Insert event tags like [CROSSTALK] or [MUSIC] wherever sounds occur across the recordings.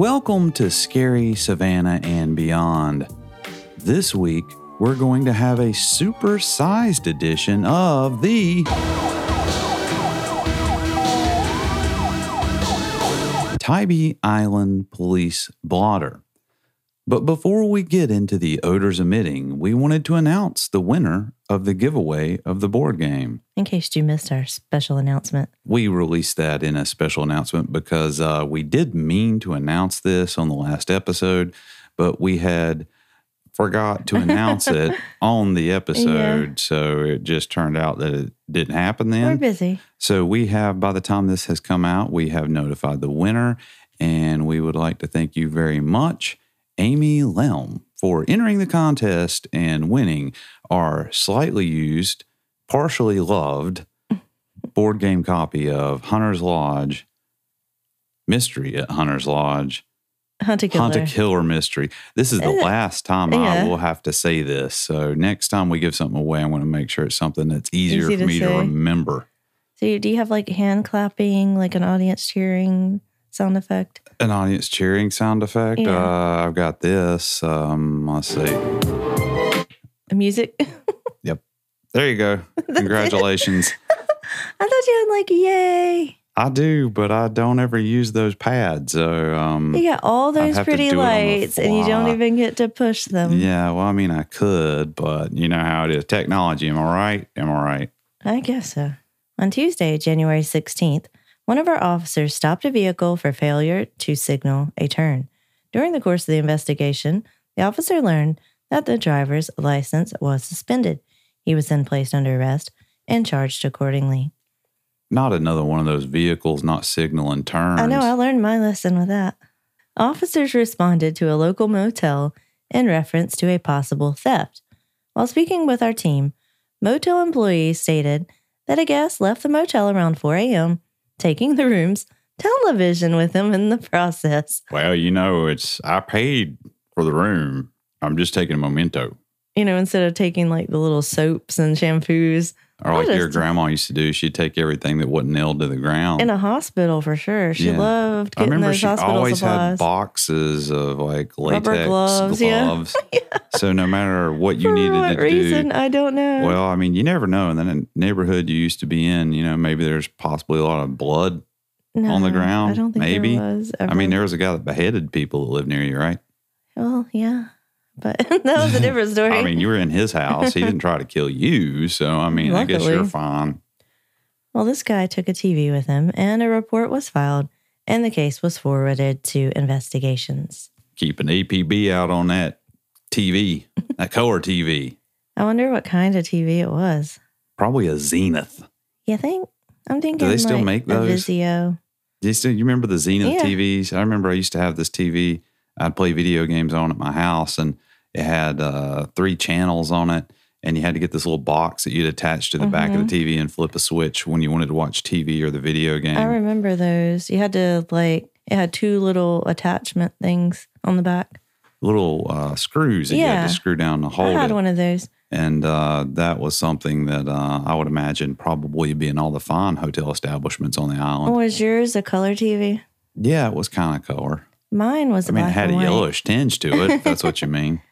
Welcome to Scary Savannah and Beyond. This week, we're going to have a super sized edition of the Tybee Island Police Blotter. But before we get into the odors emitting, we wanted to announce the winner of the giveaway of the board game. In case you missed our special announcement, We released that in a special announcement because uh, we did mean to announce this on the last episode, but we had forgot to announce [LAUGHS] it on the episode. So it just turned out that it didn't happen then. we're busy. So we have, by the time this has come out, we have notified the winner, and we would like to thank you very much, Amy Lelm, for entering the contest and winning our slightly used, partially loved [LAUGHS] board game copy of Hunter's Lodge Mystery at Hunter's Lodge. Hunt a killer. Killer mystery. This is the Uh, last time I will have to say this. So next time we give something away, I want to make sure it's something that's easier Easy for to me to remember. So, do you have like hand clapping, like an audience cheering sound effect? An audience cheering sound effect. Yeah. Uh, I've got this. Um, let's see. A Music? [LAUGHS] Yep. There you go. Congratulations. [LAUGHS] I thought you had like, yay. I do, but I don't ever use those pads. So, um, You got all those pretty do it on the lights and you don't even get to push them. yeah, well, I mean, I could, but you know how it is. Technology, am I right? Am I right? I guess so. On Tuesday, January 16th, one of our officers stopped a vehicle for failure to signal a turn. During the course of the investigation, the officer learned that the driver's license was suspended. He was then placed under arrest and charged accordingly. Not another one of those vehicles not signaling turns. I know, I learned my lesson with that. Officers responded to a local motel in reference to a possible theft. While speaking with our team, motel employees stated that a guest left the motel around 4 a.m., taking the room's television with him in the process. Well, you know, it's I paid for the room. I'm just taking a memento. You know, instead of taking like the little soaps and shampoos Or like your grandma used to do. She'd take everything that wasn't nailed to the ground. in a hospital for sure. She Yeah. loved I getting remember those she hospital always had supplies. boxes of like Rubber latex gloves, yeah. [LAUGHS] So no matter what you for needed what to reason? do, I don't know. well, I mean, you never know. And then in neighborhood you used to be in, you know, maybe there's possibly a lot of blood. on the ground, I don't think maybe. there was. I mean, there was a guy that beheaded people that lived near you, right? Well, yeah, but [LAUGHS] that was a different [LAUGHS] story. I mean, you were in his house. He didn't try to kill you. So, I mean, I guess you're fine. well, this guy took a TV with him, and a report was filed, and the case was forwarded to investigations. Keep an APB out on that TV, that color TV. I wonder what kind of TV it was. Probably a Zenith. You think? I'm thinking. Do they still like make those? Vizio. Do you, still, you remember the Zenith Yeah. TVs? I remember I used to have this TV I'd play video games on at my house, and it had uh, three channels on it. And you had to get this little box that you'd attach to the back Mm-hmm. of the TV and flip a switch when you wanted to watch TV or the video game. I remember those. You had to like. It had two little attachment things on the back. little uh, screws that you had Yeah. to screw down to hold. I had it. one of those. And uh, that was something that uh, I would imagine probably be in all the fine hotel establishments on the island. Was yours a color TV? Yeah, it was kind of color. Mine was. I mean, it had a white. yellowish tinge to it, if that's what you mean. [LAUGHS]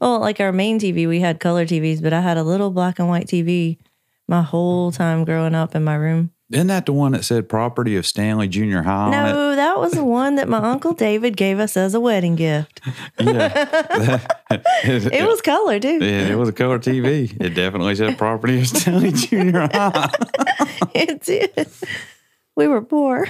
Well, like our main TV, we had color TVs, but I had a little black and white TV my whole time growing up in my room. Isn't that the one that said property of Stanley Junior High? No, that was the one that my uncle David gave us as a wedding gift. [LAUGHS] Yeah. it, [LAUGHS] It was color too. it, it was a color TV. It definitely said property of Stanley Junior High. [LAUGHS] It did. We were poor.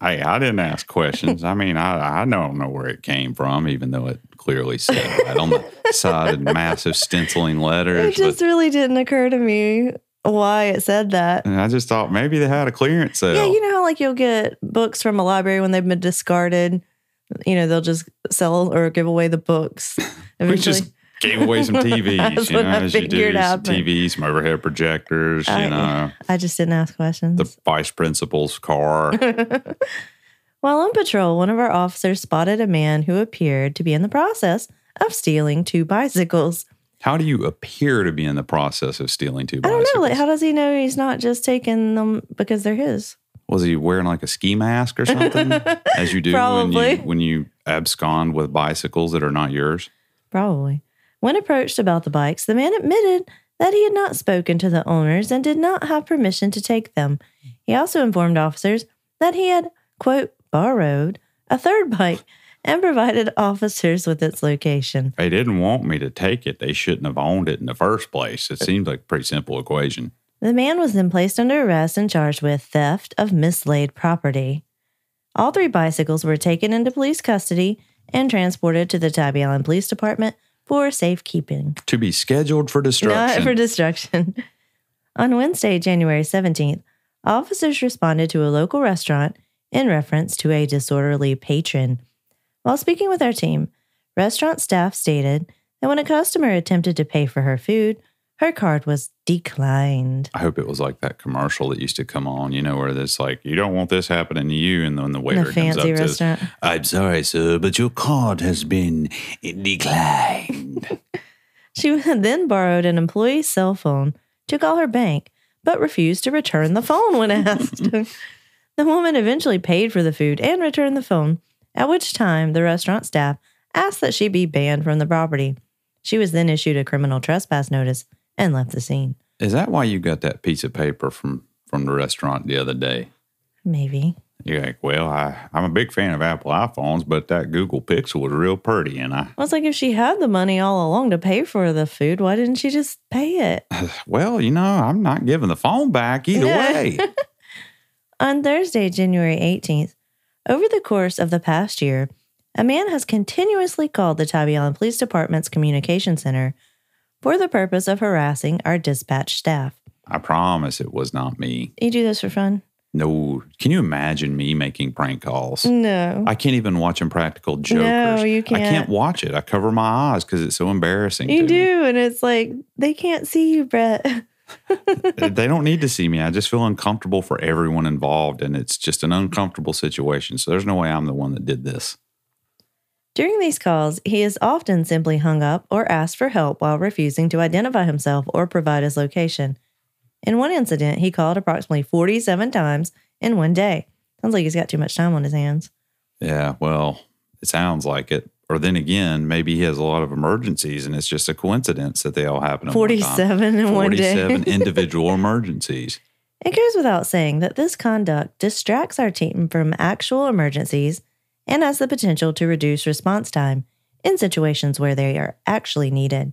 Hey, I didn't ask questions. I mean, I, I don't know where it came from, even though it clearly said right on the [LAUGHS] side in massive stenciling letters. It just But really didn't occur to me why it said that. and I just thought maybe they had a clearance sale. Yeah, you know how like you'll get books from a library when they've been discarded. You know, they'll just sell or give away the books. [LAUGHS] we just gave away some [LAUGHS] TVs, you know, as you do. figured Some out, TVs, some overhead projectors, I- you know, I just didn't ask questions. the vice principal's car. While on patrol, one of our officers spotted a man who appeared to be in the process of stealing two bicycles. How do you appear to be in the process of stealing two bicycles? I don't know. Like, how does he know he's not just taking them because they're his? Was he wearing like a ski mask or something, [LAUGHS] as you do when you when you abscond with bicycles that are not yours? Probably. When approached about the bikes, the man admitted that he had not spoken to the owners and did not have permission to take them. He also informed officers that he had, quote, borrowed a third bike and provided officers with its location. They didn't want me to take it. They shouldn't have owned it in the first place. It seems like a pretty simple equation. The man was then placed under arrest and charged with theft of mislaid property. All three bicycles were taken into police custody and transported to the Tybee Island Police Department for safekeeping. To be scheduled for destruction. Not for destruction. On Wednesday, January 17th, officers responded to a local restaurant in reference to a disorderly patron. While speaking with our team, restaurant staff stated that when a customer attempted to pay for her food, her card was declined. I hope it was like that commercial that used to come on, you know, where it's like, you don't want this happening to you. And then the waiter The comes up fancy to restaurant. I'm sorry, sir, but your card has been declined. [LAUGHS] [LAUGHS] She [LAUGHS] then borrowed an employee's cell phone to call her bank, but refused to return the phone when asked. The woman eventually paid for the food and returned the phone, at which time the restaurant staff asked that she be banned from the property. She was then issued a criminal trespass notice and left the scene. Is that why you got that piece of paper from from the restaurant the other day? Maybe. You're like, well, I, I'm a big fan of Apple iPhones, but that Google Pixel was real pretty. And I, Well, it's like if she had the money all along to pay for the food, why didn't she just pay it? [SIGHS] well, you know, I'm not giving the phone back either way. [LAUGHS] On Thursday, January 18th, over the course of the past year, a man has continuously called the Tybee Island Police Department's communication center for the purpose of harassing our dispatch staff. I promise it was not me. You do this for fun? No, can you imagine me making prank calls? No. I can't even watch Impractical Jokers. you I can't. I can't watch it. I cover my eyes because it's so embarrassing. You to me. do, and it's like they can't see you, Brett. [LAUGHS] [LAUGHS] they don't need to see me. I just feel uncomfortable for everyone involved, and it's just an uncomfortable situation. So there's no way I'm the one that did this. During these calls, he is often simply hung up or asked for help while refusing to identify himself or provide his location. In one incident, he called approximately 47 times in one day. Sounds like he's got too much time on his hands. Yeah, well, it sounds like it. Or then again, maybe he has a lot of emergencies, and it's just a coincidence that they all happen at one time. 47 in one day. 47 [LAUGHS] individual emergencies. It goes without saying that this conduct distracts our team from actual emergencies and has the potential to reduce response time in situations where they are actually needed.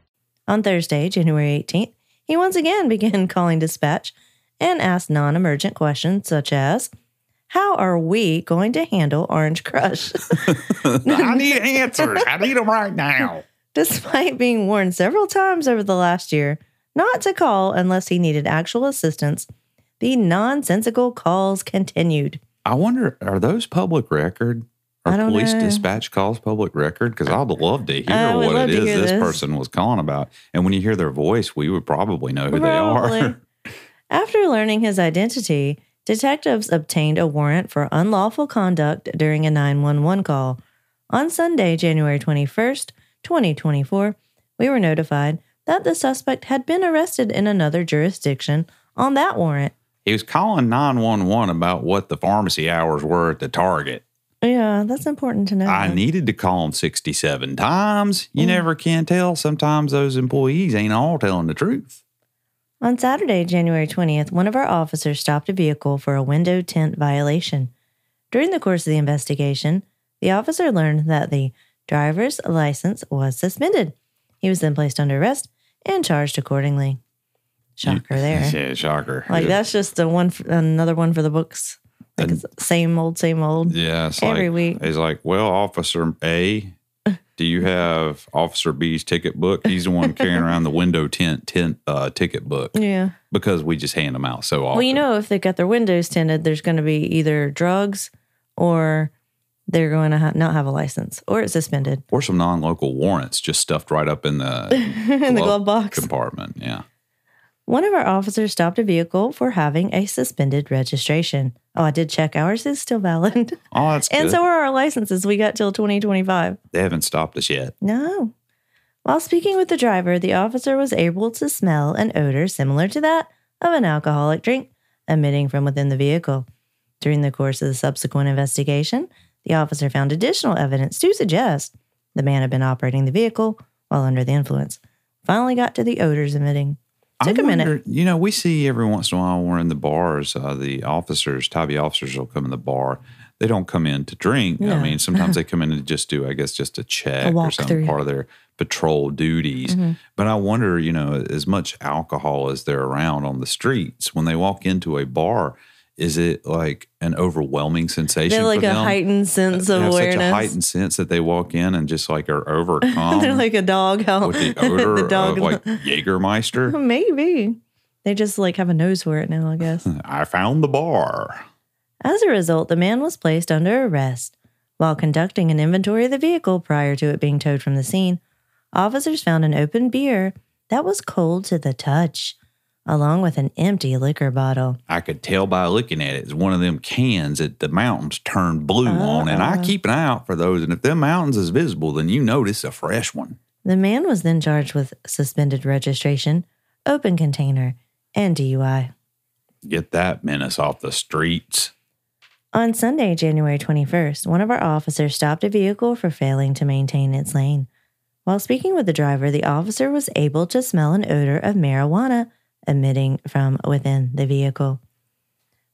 On Thursday, January 18th, he once again [LAUGHS] began calling dispatch and asked non emergent questions such as How are we going to handle Orange Crush? [LAUGHS] [LAUGHS] I need answers. I need them right now. Despite being warned several times over the last year not to call unless he needed actual assistance, the nonsensical calls continued. I wonder, are those public record? Don't police know. dispatch calls public record? Because I'd love to hear I what it is this, this. person was calling about. And when you hear their voice, we would probably know who Probably. they are. [LAUGHS] After learning his identity, detectives obtained a warrant for unlawful conduct during a 911 call. On Sunday, January 21st, 2024, we were notified that the suspect had been arrested in another jurisdiction on that warrant. He was calling 911 about what the pharmacy hours were at the Target. Yeah, that's important to know. I needed to call him 67 times. You mm. never can tell. Sometimes those employees ain't all telling the truth. On Saturday, January 20th, one of our officers stopped a vehicle for a window tint violation. During the course of the investigation, the officer learned that the driver's license was suspended. He was then placed under arrest and charged accordingly. Shocker [LAUGHS] there. Yeah, shocker. Like that's just a one, f- another one for the books. Like it's same old, same old. Yeah, Every like, week. He's like, well, Officer A, do you have Officer B's ticket book? He's the one carrying around the window tint, tent uh, ticket book Yeah. because we just hand them out so often. Well, you know, if they got their windows tinted, there's going to be either drugs or they're going to ha- not have a license or it's suspended or some non-local warrants just stuffed right up in the [LAUGHS] in the glove box. compartment. Yeah. One of our officers stopped a vehicle for having a suspended registration. Oh, I did check. Ours is still valid. [LAUGHS] Oh, that's and good. so are our licenses. We got till 2025. they haven't stopped us yet. No. While speaking with the driver, the officer was able to smell an odor similar to that of an alcoholic drink emitting from within the vehicle. During the course of the subsequent investigation, the officer found additional evidence to suggest the man had been operating the vehicle while under the influence. Finally got to the odors emitting. Took I a minute. You know, we see every once in a while when we're in the bars, uh, the officers, Tybee officers will come in the bar. They don't come in to drink. No. I mean, sometimes [LAUGHS] they come in to just do, I guess, just a check or walk some through. part of their patrol duties. Mm-hmm. But I wonder, you know, as much alcohol as they're around on the streets, when they walk into a bar, is it like an overwhelming sensation? They're like a them? heightened sense They of have awareness. such a heightened sense that they walk in and just like are [LAUGHS] overcome They're like a dog. How with the [LAUGHS] odor the dog of like [LAUGHS] Jägermeister. maybe they just like have a nose for it now. I guess. I found the bar. As a result, the man was placed under arrest. While conducting an inventory of the vehicle prior to it being towed from the scene, officers found an open beer that was cold to the touch, along with an empty liquor bottle. I could tell by looking at it. It's one of them cans that the mountains turn blue on, and I Uh-uh. keep an eye out for those. And if them mountains is visible, then you notice a fresh one. The man was then charged with suspended registration, open container, and DUI. Get that menace off the streets. On Sunday, January 21st, one of our officers stopped a vehicle for failing to maintain its lane. While speaking with the driver, the officer was able to smell an odor of marijuana emitting from within the vehicle.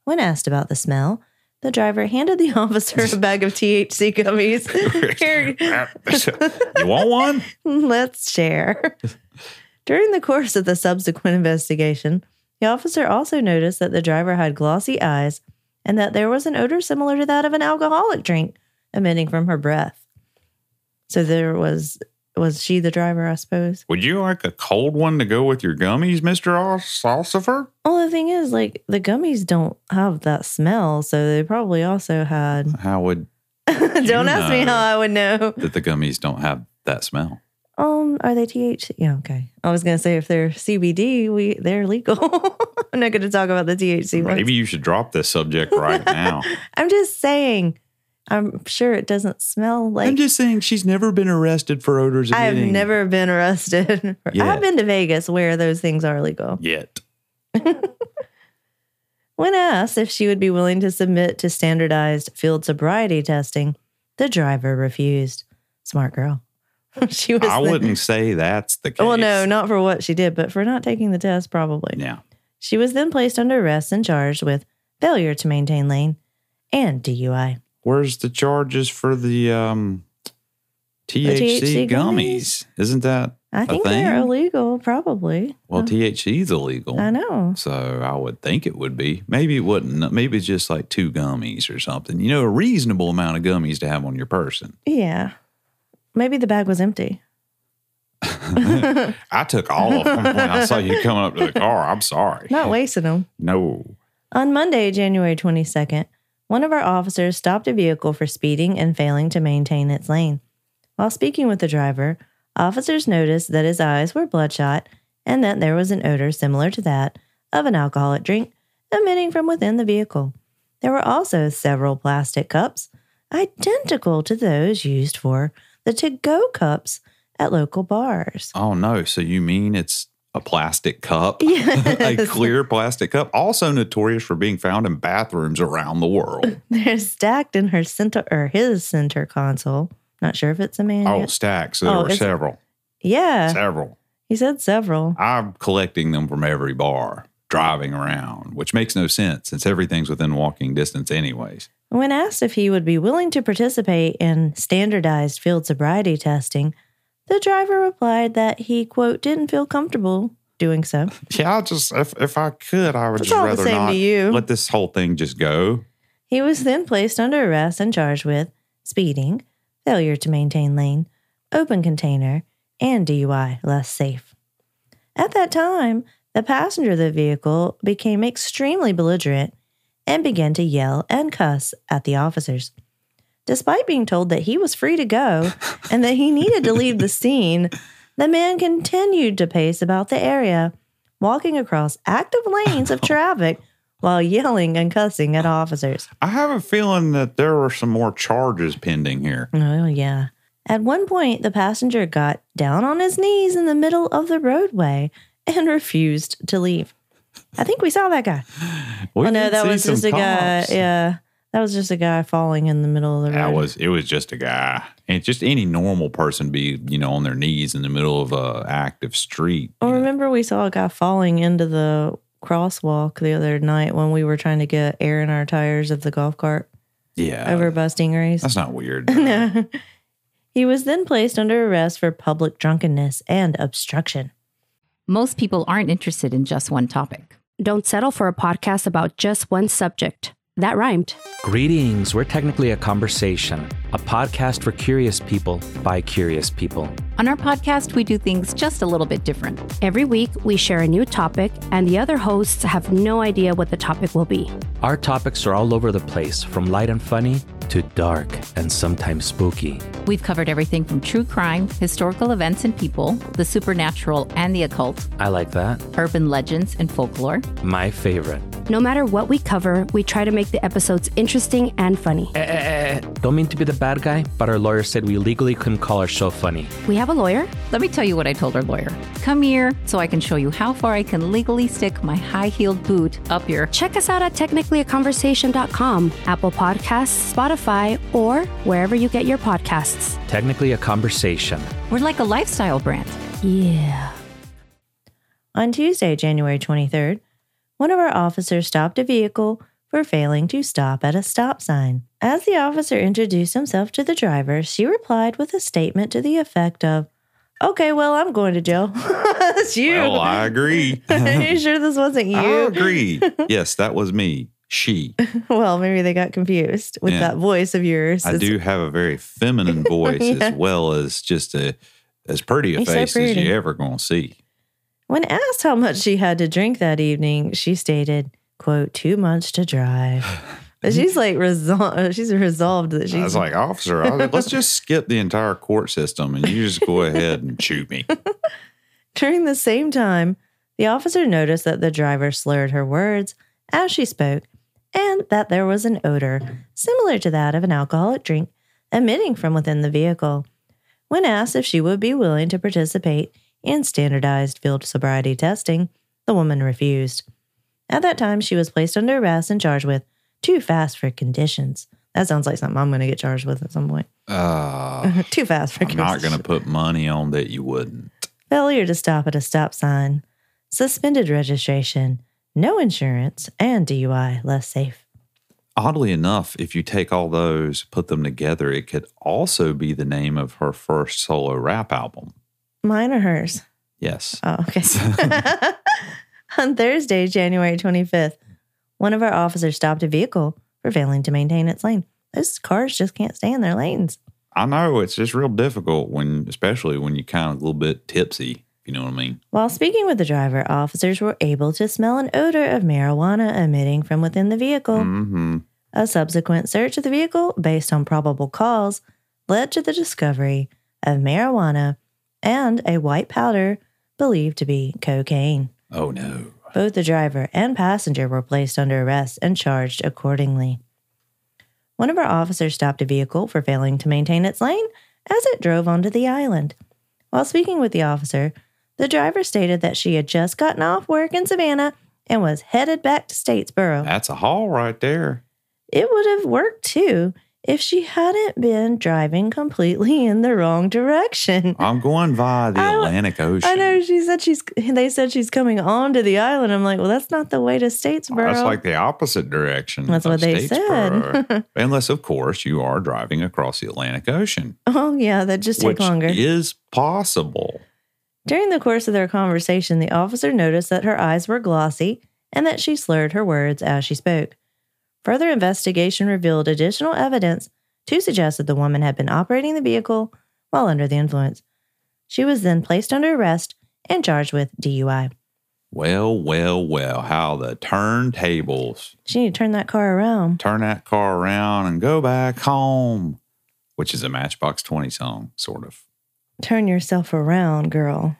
When asked about the smell, the driver handed the [LAUGHS] officer a bag of THC gummies. [LAUGHS] Here, you want one? [LAUGHS] Let's share. During the course of the subsequent investigation, the officer also noticed that the driver had glossy eyes and that there was an odor similar to that of an alcoholic drink emitting from her breath. So there was was she the driver, I suppose? Would you like a cold one to go with your gummies, Mister Salsifer? Well, the thing is, like the gummies don't have that smell, so they probably also had. How would [LAUGHS] don't ask me how I would know. that the gummies don't have that smell? Um, are they THC? Yeah, okay. I was gonna say if they're CBD, we they're legal. [LAUGHS] I'm not gonna talk about the THC ones. Maybe you should drop this subject right now. [LAUGHS] I'm just saying. I'm sure it doesn't smell like. I'm just saying she's never been arrested for odors. I've never been arrested. Yeah. [LAUGHS] I've been to Vegas where those things are legal. yet. [LAUGHS] When asked if she would be willing to submit to standardized field sobriety testing, the driver refused. Smart girl. [LAUGHS] she was. I the- wouldn't say that's the case. Well, no, not for what she did, but for not taking the test, probably. Yeah. She was then placed under arrest and charged with failure to maintain lane and DUI. Where's the charges for the um, THC, THC gummies? gummies? Isn't that I think thing? they're illegal, probably. well, THC is illegal. I know. So I would think it would be. Maybe it wouldn't. Maybe it's just like two gummies or something. You know, a reasonable amount of gummies to have on your person. Yeah. Maybe the bag was empty. [LAUGHS] I took all of them when I saw you coming up to the car. I'm sorry. Not wasting them. No. On Monday, January 22nd, one of our officers stopped a vehicle for speeding and failing to maintain its lane. While speaking with the driver, officers noticed that his eyes were bloodshot and that there was an odor similar to that of an alcoholic drink emitting from within the vehicle. There were also several plastic cups identical to those used for the to go cups at local bars. Oh no! So you mean it's a plastic cup, [LAUGHS] a clear plastic cup, also notorious for being found in bathrooms around the world. [LAUGHS] They're stacked in her center or his center console. Not sure if it's a man. Oh, yet. stacks. So there Oh, were several, yeah. several. He said several. I'm collecting them from every bar, driving around, which makes no sense since everything's within walking distance, anyways. When asked if he would be willing to participate in standardized field sobriety testing, the driver replied that he, quote, didn't feel comfortable doing so. Yeah, I just if if I could, I would It's just rather not let this whole thing just go. He was then placed under arrest and charged with speeding, failure to maintain lane, open container, and DUI, less safe. At that time, the passenger of the vehicle became extremely belligerent and began to yell and cuss at the officers. Despite being told that he was free to go and that he needed to leave the scene, the man continued to pace about the area, walking across active lanes of traffic while yelling and cussing at officers. I have a feeling that there were some more charges pending here. Oh, yeah. At one point, the passenger got down on his knees in the middle of the roadway and refused to leave. I think we saw that guy. We oh, no, that was just a some guy. Yeah. That was just a guy falling in the middle of the road. That was it was just a guy. And just any normal person be, you know, on their knees in the middle of a active street. Oh, you know. remember we saw a guy falling into the crosswalk the other night when we were trying to get air in our tires of the golf cart Yeah. over by Stingrays? That's not weird. [LAUGHS] no. He was then placed under arrest for public drunkenness and obstruction. Most people aren't interested in just one topic. Don't settle for a podcast about just one subject. That rhymed. Greetings. We're technically a conversation, a podcast for curious people by curious people. On our podcast, we do things just a little bit different. Every week, we share a new topic, and the other hosts have no idea what the topic will be. Our topics are all over the place, from light and funny to dark and sometimes spooky. We've covered everything from true crime, historical events and people, the supernatural and the occult, I like that. urban legends and folklore. My favorite. No matter what we cover, we try to make the episodes interesting and funny. Eh, eh, eh. Don't mean to be the bad guy, but our lawyer said we legally couldn't call our show funny. We have a lawyer. Let me tell you what I told our lawyer. Come here so I can show you how far I can legally stick my high heeled boot up your. Check us out at technicallyaconversation.com, Apple Podcasts, Spotify, or wherever you get your podcasts. Technically a conversation. We're like a lifestyle brand. Yeah. On Tuesday, January 23rd, one of our officers stopped a vehicle for failing to stop at a stop sign. As the officer introduced himself to the driver, she replied with a statement to the effect of, Okay, well, I'm going to jail. [LAUGHS] That's you. well, I agree. [LAUGHS] Are you sure this wasn't you? I you? agree. Yes, that was me. She. [LAUGHS] Well, maybe they got confused with Yeah. that voice of yours. I It's- do have a very feminine [LAUGHS] voice Yeah. as well as just a as pretty a You're so face as you ever gonna see. When asked how much she had to drink that evening, she stated, quote, too much to drive. [LAUGHS] But she's like resolved. Uh, she's resolved that I she's was like, officer, I, let's just skip the entire court system and you just go ahead and shoot me. During the same time, the officer noticed that the driver slurred her words as she spoke and that there was an odor similar to that of an alcoholic drink emitting from within the vehicle. When asked if she would be willing to participate in standardized field sobriety testing, the woman refused. At that time, she was placed under arrest and charged with too fast for conditions. That sounds like something I'm going to get charged with at some point. Uh, [LAUGHS] too fast for I'm not gonna put money on that you wouldn't. failure to stop at a stop sign, suspended registration, no insurance, and DUI, less safe. Oddly enough, if you take all those, put them together, it could also be the name of her first solo rap album. Mine or hers? Yes. Oh, okay. [LAUGHS] [LAUGHS] On Thursday, January 25th, one of our officers stopped a vehicle for failing to maintain its lane. Those cars just can't stay in their lanes. I know it's just real difficult when, especially when you're kind of a little bit tipsy, you know what I mean. While speaking with the driver, officers were able to smell an odor of marijuana emitting from within the vehicle. hmm A subsequent search of the vehicle, based on probable cause, led to the discovery of marijuana and a white powder believed to be cocaine. Oh no. Both the driver and passenger were placed under arrest and charged accordingly. One of our officers stopped a vehicle for failing to maintain its lane as it drove onto the island. While speaking with the officer, the driver stated that she had just gotten off work in Savannah and was headed back to Statesboro. That's a haul right there. It would have worked too if she hadn't been driving completely in the wrong direction. [LAUGHS] I'm going via the I- Atlantic Ocean. I know she said she's. They said she's coming onto the island. I'm like, well, that's not the way to Statesboro. That's like the opposite direction. That's what they said. [LAUGHS] Unless, of course, you are driving across the Atlantic Ocean, oh yeah, that just take longer. is possible. During the course of their conversation, the officer noticed that her eyes were glossy and that she slurred her words as she spoke. Further investigation revealed additional evidence to suggest that the woman had been operating the vehicle while under the influence. She was then placed under arrest and charged with DUI. Well, well, well, how the turntables. She need to turn that car around. Turn that car around and go back home, which is a Matchbox 20 song, sort of. Turn yourself around, girl.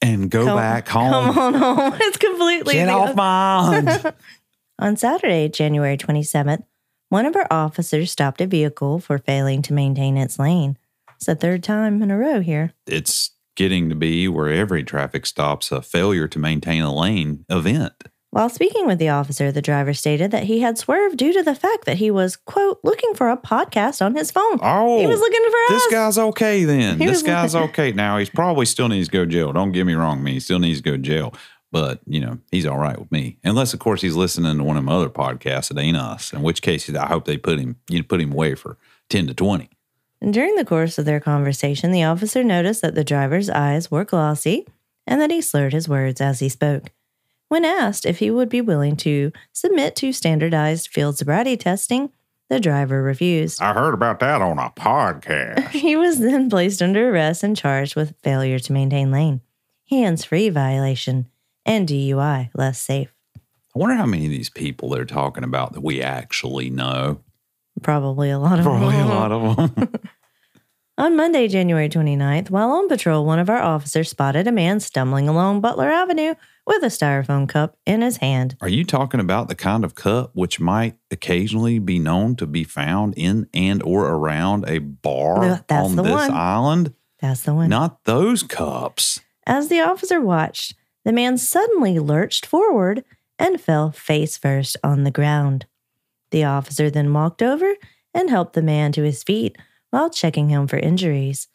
And go Come- back [LAUGHS] home. Come on home. [LAUGHS] It's completely Get off my island. [LAUGHS] On Saturday, January 27th, one of our officers stopped a vehicle for failing to maintain its lane. It's the third time in a row here. it's getting to be where every traffic stop's a failure to maintain a lane event. While speaking with the officer, the driver stated that he had swerved due to the fact that he was, quote, looking for a podcast on his phone. Oh, he was looking for this us. This guy's okay then. He this guy's okay. Now he's probably still needs to go to jail. Don't get me wrong, I mean, he still needs to go to jail. But you know, he's all right with me. Unless of course he's listening to one of my other podcasts that ain't us. In which case I hope they put him you know, put him away for ten to twenty. And during the course of their conversation, the officer noticed that the driver's eyes were glossy and that he slurred his words as he spoke. When asked if he would be willing to submit to standardized field sobriety testing, the driver refused. I heard about that on a [LAUGHS] podcast. He was then placed under arrest and charged with failure to maintain lane, hands free violation, and DUI, less safe. I wonder how many of these people they're talking about that we actually know. Probably a lot of them. Probably a lot of them. [LAUGHS] [LAUGHS] On Monday, January 29th, while on patrol, one of our officers spotted a man stumbling along Butler Avenue with a styrofoam cup in his hand. Are you talking about the kind of cup which might occasionally be known to be found in and or around a bar that's on the this one. island? That's the one. Not those cups. As the officer watched, the man suddenly lurched forward and fell face first on the ground. The officer then walked over and helped the man to his feet while checking him for injuries.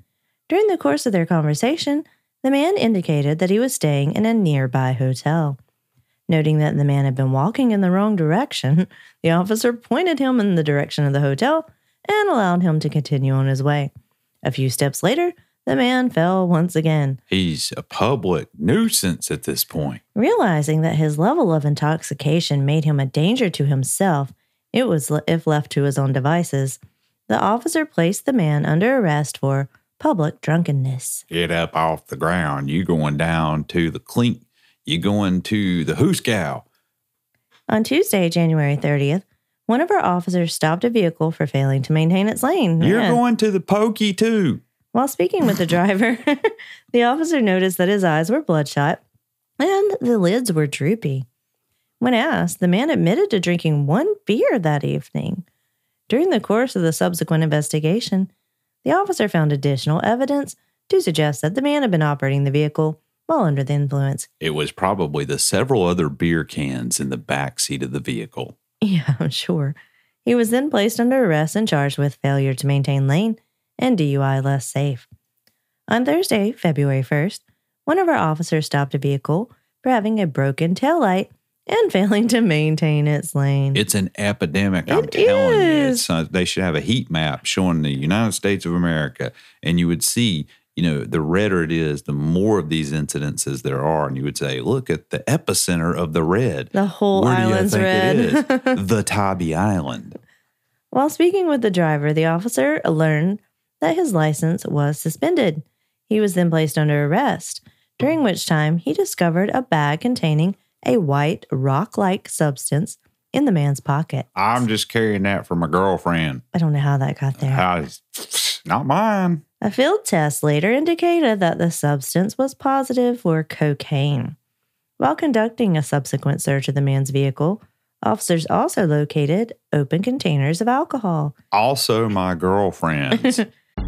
During the course of their conversation, the man indicated that he was staying in a nearby hotel. Noting that the man had been walking in the wrong direction, [LAUGHS] the officer pointed him in the direction of the hotel and allowed him to continue on his way. A few steps later, the man fell once again. He's a public nuisance at this point. Realizing that his level of intoxication made him a danger to himself, it was if left to his own devices, the officer placed the man under arrest for public drunkenness. Get up off the ground. You going down to the clink. You going to the hooskow. On Tuesday, January 30th, one of our officers stopped a vehicle for failing to maintain its lane. You're Yeah. going to the pokey too. While speaking with the [LAUGHS] driver, [LAUGHS] the officer noticed that his eyes were bloodshot and the lids were droopy. When asked, the man admitted to drinking one beer that evening. During the course of the subsequent investigation, the officer found additional evidence to suggest that the man had been operating the vehicle while under the influence. It was probably the several other beer cans in the back seat of the vehicle. Yeah, [LAUGHS] I'm sure. He was then placed under arrest and charged with failure to maintain lane and DUI less safe. On Thursday, February 1st, one of our officers stopped a vehicle for having a broken taillight and failing to maintain its lane. It's an epidemic. I'm It telling you. is. It's, uh, they should have a heat map showing the United States of America, and you would see, you know, the redder it is, the more of these incidences there are, and you would say, look at the epicenter of the red. the whole Where do you island's think red. it is? [LAUGHS] the Tybee Island. While speaking with the driver, the officer learned that his license was suspended. He was then placed under arrest, during which time he discovered a bag containing a white rock like substance in the man's pocket. I'm just carrying that for my girlfriend. I don't know how that got there. How- not mine. A field test later indicated that the substance was positive for cocaine. While conducting a subsequent search of the man's vehicle, officers also located open containers of alcohol. Also, my [LAUGHS] girlfriend's.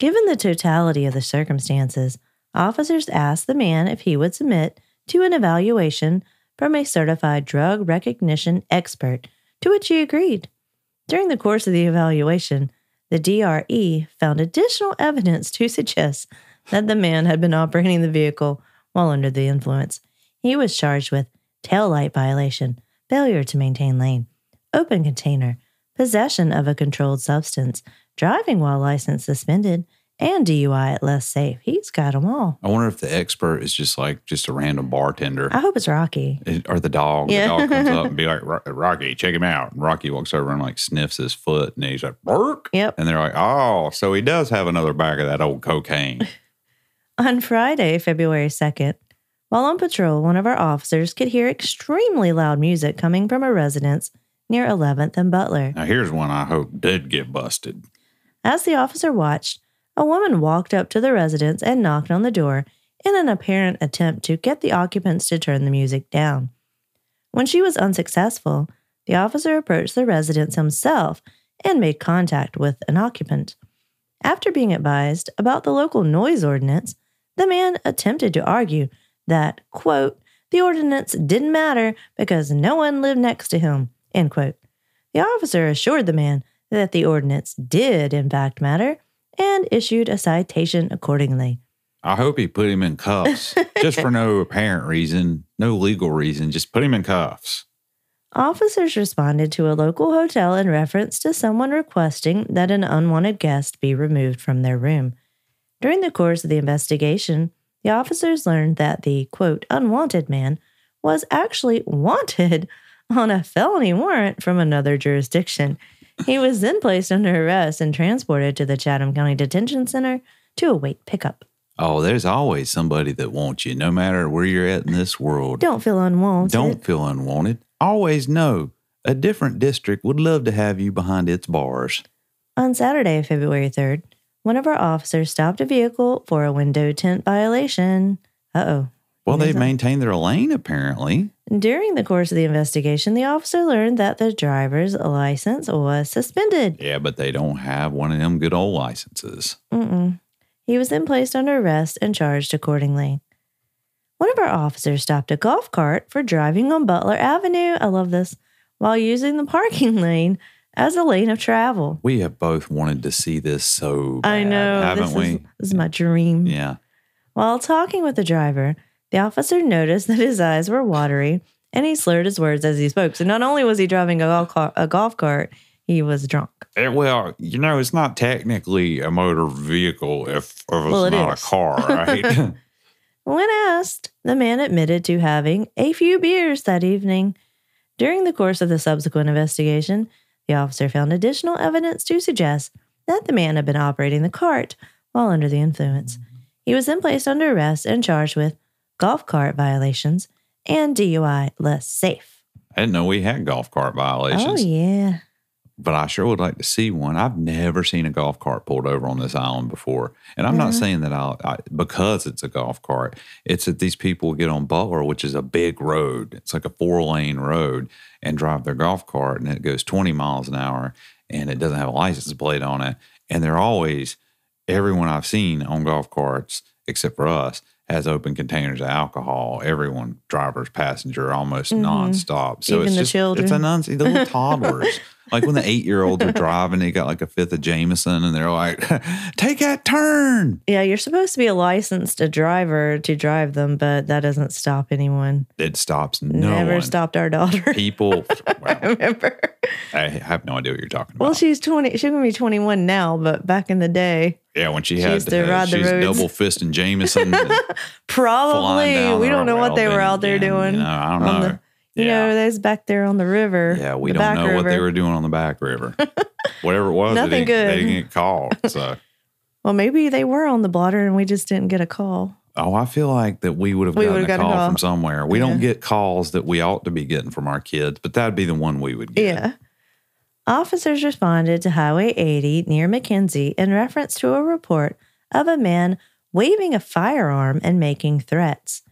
Given the totality of the circumstances, officers asked the man if he would submit to an evaluation from a certified drug recognition expert, to which he agreed. During the course of the evaluation, the DRE found additional evidence to suggest that the man had been operating the vehicle while under the influence. He was charged with taillight violation, failure to maintain lane, open container, possession of a controlled substance, driving while license suspended, and DUI at less safe. He's got them all. I wonder if the expert is just like just a random bartender. I hope it's Rocky. It- or the dog. Yeah. The dog comes up and be like, [LAUGHS] Rocky, check him out. And Rocky walks over and like sniffs his foot and he's like, Burk. Yep. And they're like, oh, so he does have another bag of that old cocaine. [LAUGHS] On Friday, February 2nd, while on patrol, one of our officers could hear extremely loud music coming from a residence near 11th and Butler. now, here's one I hope did get busted. As the officer watched, a woman walked up to the residence and knocked on the door in an apparent attempt to get the occupants to turn the music down. When she was unsuccessful, the officer approached the residence himself and made contact with an occupant. After being advised about the local noise ordinance, the man attempted to argue that, quote, the ordinance didn't matter because no one lived next to him, end quote. The officer assured the man that the ordinance did, in fact, matter and issued a citation accordingly. I hope he put him in cuffs just for no [LAUGHS] apparent reason, no legal reason. Just put him in cuffs. Officers responded to a local hotel in reference to someone requesting that an unwanted guest be removed from their room. During the course of the investigation, the officers learned that the quote unwanted man was actually wanted on a felony warrant from another jurisdiction. He was then placed under arrest and transported to the Chatham County Detention Center to await pickup. Oh, there's always somebody that wants you, no matter where you're at in this world. Don't feel unwanted. Don't feel unwanted. Always know a different district would love to have you behind its bars. On Saturday, February 3rd, one of our officers stopped a vehicle for a window tint violation. Uh oh. Well, they Yes, I- maintain their lane apparently. During the course of the investigation, the officer learned that the driver's license was suspended. Yeah, but they don't have one of them good old licenses. Mm-mm. He was then placed under arrest and charged accordingly. One of our officers stopped a golf cart for driving on Butler Avenue. I love this. While using the parking [LAUGHS] lane as a lane of travel. We have both wanted to see this so bad, I know. haven't this we? Is, this is my dream. yeah. While talking with the driver, the officer noticed that his eyes were watery and he slurred his words as he spoke. So not only was he driving a golf, car, a golf cart, he was drunk. Eh, Well, you know, it's not technically a motor vehicle if, if it's Well, it not is. a car, [LAUGHS] right? When asked, the man admitted to having a few beers that evening. During the course of the subsequent investigation, the officer found additional evidence to suggest that the man had been operating the cart while under the influence. He was then placed under arrest and charged with golf cart violations and DUI less safe. I didn't know we had golf cart violations, Oh, yeah. but I sure would like to see one. I've never seen a golf cart pulled over on this island before. And I'm not Mhm. saying that I'll, I, because it's a golf cart, it's that these people get on Butler, which is a big road. It's like a four lane road and drive their golf cart and it goes 20 miles an hour and it doesn't have a license plate on it. And they're always, everyone I've seen on golf carts, except for us, has open containers of alcohol. Everyone, drivers, passenger, almost Mhm. nonstop. So Even it's the just, children. it's a non, the little [LAUGHS] toddlers. like when the eight year olds are driving, they got like a fifth of Jameson and they're like, [LAUGHS] take that turn. Yeah, you're supposed to be a licensed driver to drive them, but that doesn't stop anyone. It stops no Never one. stopped our daughter. [LAUGHS] People, I remember. I have no idea what you're talking about. Well, she's 20. She's going to be 21 now, but back in the day, Yeah, when she, She had to the she's double fisting Jameson. and [LAUGHS] flying Probably. We don't know what they were out there again, doing. You know, I don't know. the- you yeah. know, they's back there on the river. yeah, we don't know what they were doing on the back river. [LAUGHS] Whatever it was, they Nothing didn't, they didn't get called. [LAUGHS] So, Well, maybe they were on the blotter and we just didn't get a call. oh, I feel like that we would have gotten a would've call, a call. from somewhere. We don't get calls that we ought to be getting from our kids, but that'd be the one we would get. Yeah. Officers responded to Highway 80 near McKenzie in reference to a report of a man waving a firearm and making threats.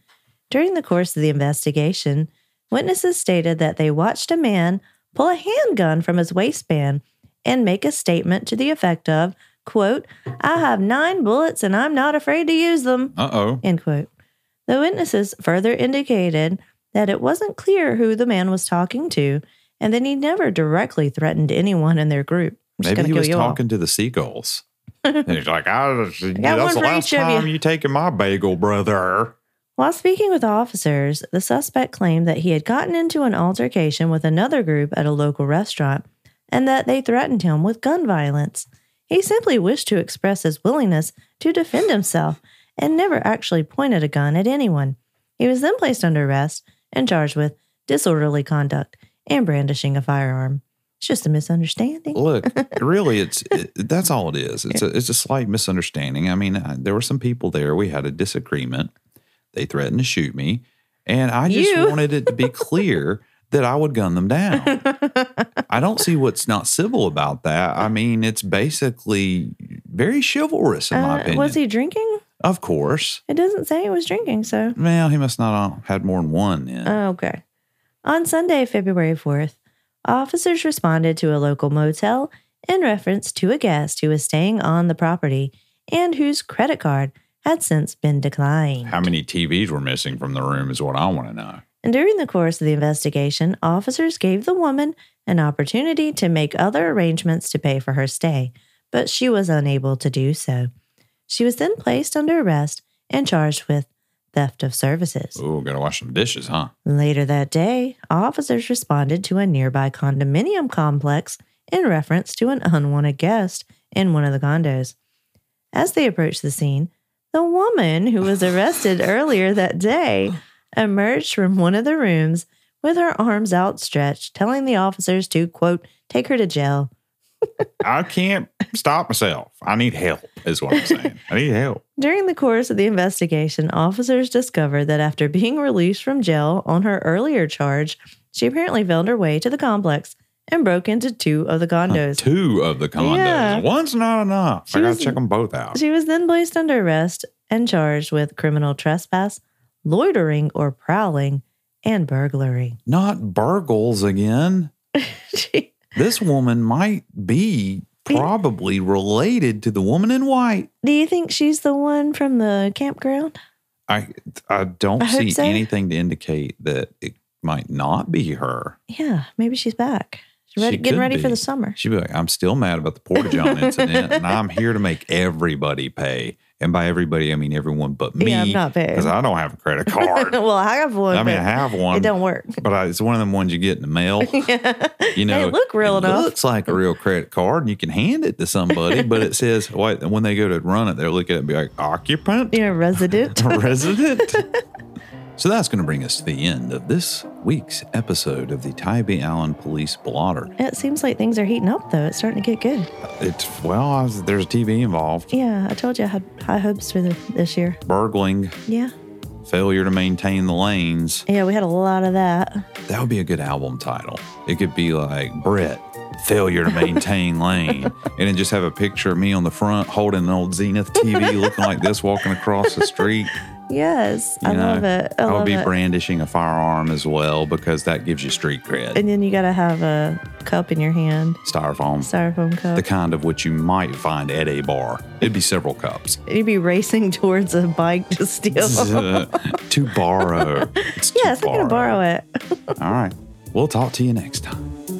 During the course of the investigation, witnesses stated that they watched a man pull a handgun from his waistband and make a statement to the effect of, quote, I have nine bullets and I'm not afraid to use them. Uh oh. End quote. The witnesses further indicated that it wasn't clear who the man was talking to and then he never directly threatened anyone in their group. Maybe he was you all. talking to the seagulls. [LAUGHS] And he's like, ah, I, that's one the last time you." you taking my bagel, brother. While speaking with officers, the suspect claimed that he had gotten into an altercation with another group at a local restaurant and that they threatened him with gun violence. He simply wished to express his willingness to defend himself and never actually pointed a gun at anyone. He was then placed under arrest and charged with disorderly conduct and brandishing a firearm. It's just a misunderstanding. Look, [LAUGHS] really, it's it, that's all it is. It's a it's a slight misunderstanding. I mean, I, there were some people there. We had a disagreement. They threatened to shoot me, and I just You? wanted it to be clear [LAUGHS] that I would gun them down. [LAUGHS] I don't see what's not civil about that. I mean, it's basically very chivalrous in my Uh, opinion. was he drinking? Of course. It doesn't say he was drinking, so. Well, he must not have had more than one. Then. Oh, okay. On Sunday, February 4th, officers responded to a local motel in reference to a guest who was staying on the property and whose credit card had since been declined. How many TVs were missing from the room is what I want to know. And during the course of the investigation, officers gave the woman an opportunity to make other arrangements to pay for her stay, but she was unable to do so. She was then placed under arrest and charged with theft of services. Oh, gotta wash some dishes, huh? Later that day, officers responded to a nearby condominium complex in reference to an unwanted guest in one of the condos. As they approached the scene, the woman who was arrested [LAUGHS] earlier that day emerged from one of the rooms with her arms outstretched, telling the officers to, quote, take her to jail. [LAUGHS] I can't stop myself. I need help, is what I'm saying. I need help. [LAUGHS] During the course of the investigation, officers discovered that after being released from jail on her earlier charge, she apparently found her way to the complex and broke into two of the condos. Two of the condos. Yeah. One's not enough. She I gotta was- check them both out. She was then placed under arrest and charged with criminal trespass, loitering or prowling, and burglary. not burgles again. [LAUGHS] She- This woman might be probably related to the woman in white. Do you think she's the one from the campground? I I don't I see so. anything to indicate that it might not be her. Yeah, maybe she's back. She's ready, She getting ready for the summer. She'd be like, I'm still mad about the Porta John [LAUGHS] incident, and I'm here to make everybody pay. And by everybody, I mean everyone but me. Yeah, I'm not paying. Because I don't have a credit card. [LAUGHS] well, I have one. I mean, I have one. It don't work. But I, it's one of them ones you get in the mail. [LAUGHS] yeah. You know, they look real enough. it enough. looks like a real credit card, and you can hand it to somebody, but it [LAUGHS] says what when they go to run it, they'll look at it and be like occupant, you know, resident. resident. So that's going to bring us to the end of this week's episode of the Tybee Island Police Blotter. it seems like things are heating up, though. It's starting to get good. It's well, I was, there's a TV involved, Yeah, I told you I had high hopes for the, this year. burgling, Yeah. failure to maintain the lanes. Yeah, we had a lot of that. That would be a good album title. It could be like Brett, failure to maintain [LAUGHS] lane. And then just have a picture of me on the front holding an old Zenith TV looking like this walking across the street. Yes, You I know, love it. I, I would be it. brandishing a firearm as well because that gives you street cred. And then you got to have a cup in your hand, Styrofoam. styrofoam cup. The kind of which you might find at a bar. It'd be several cups. You'd be racing [LAUGHS] towards a bike to steal. [LAUGHS] to borrow. It's [LAUGHS] yes, I'm going to borrow it. All right. We'll talk to you next time.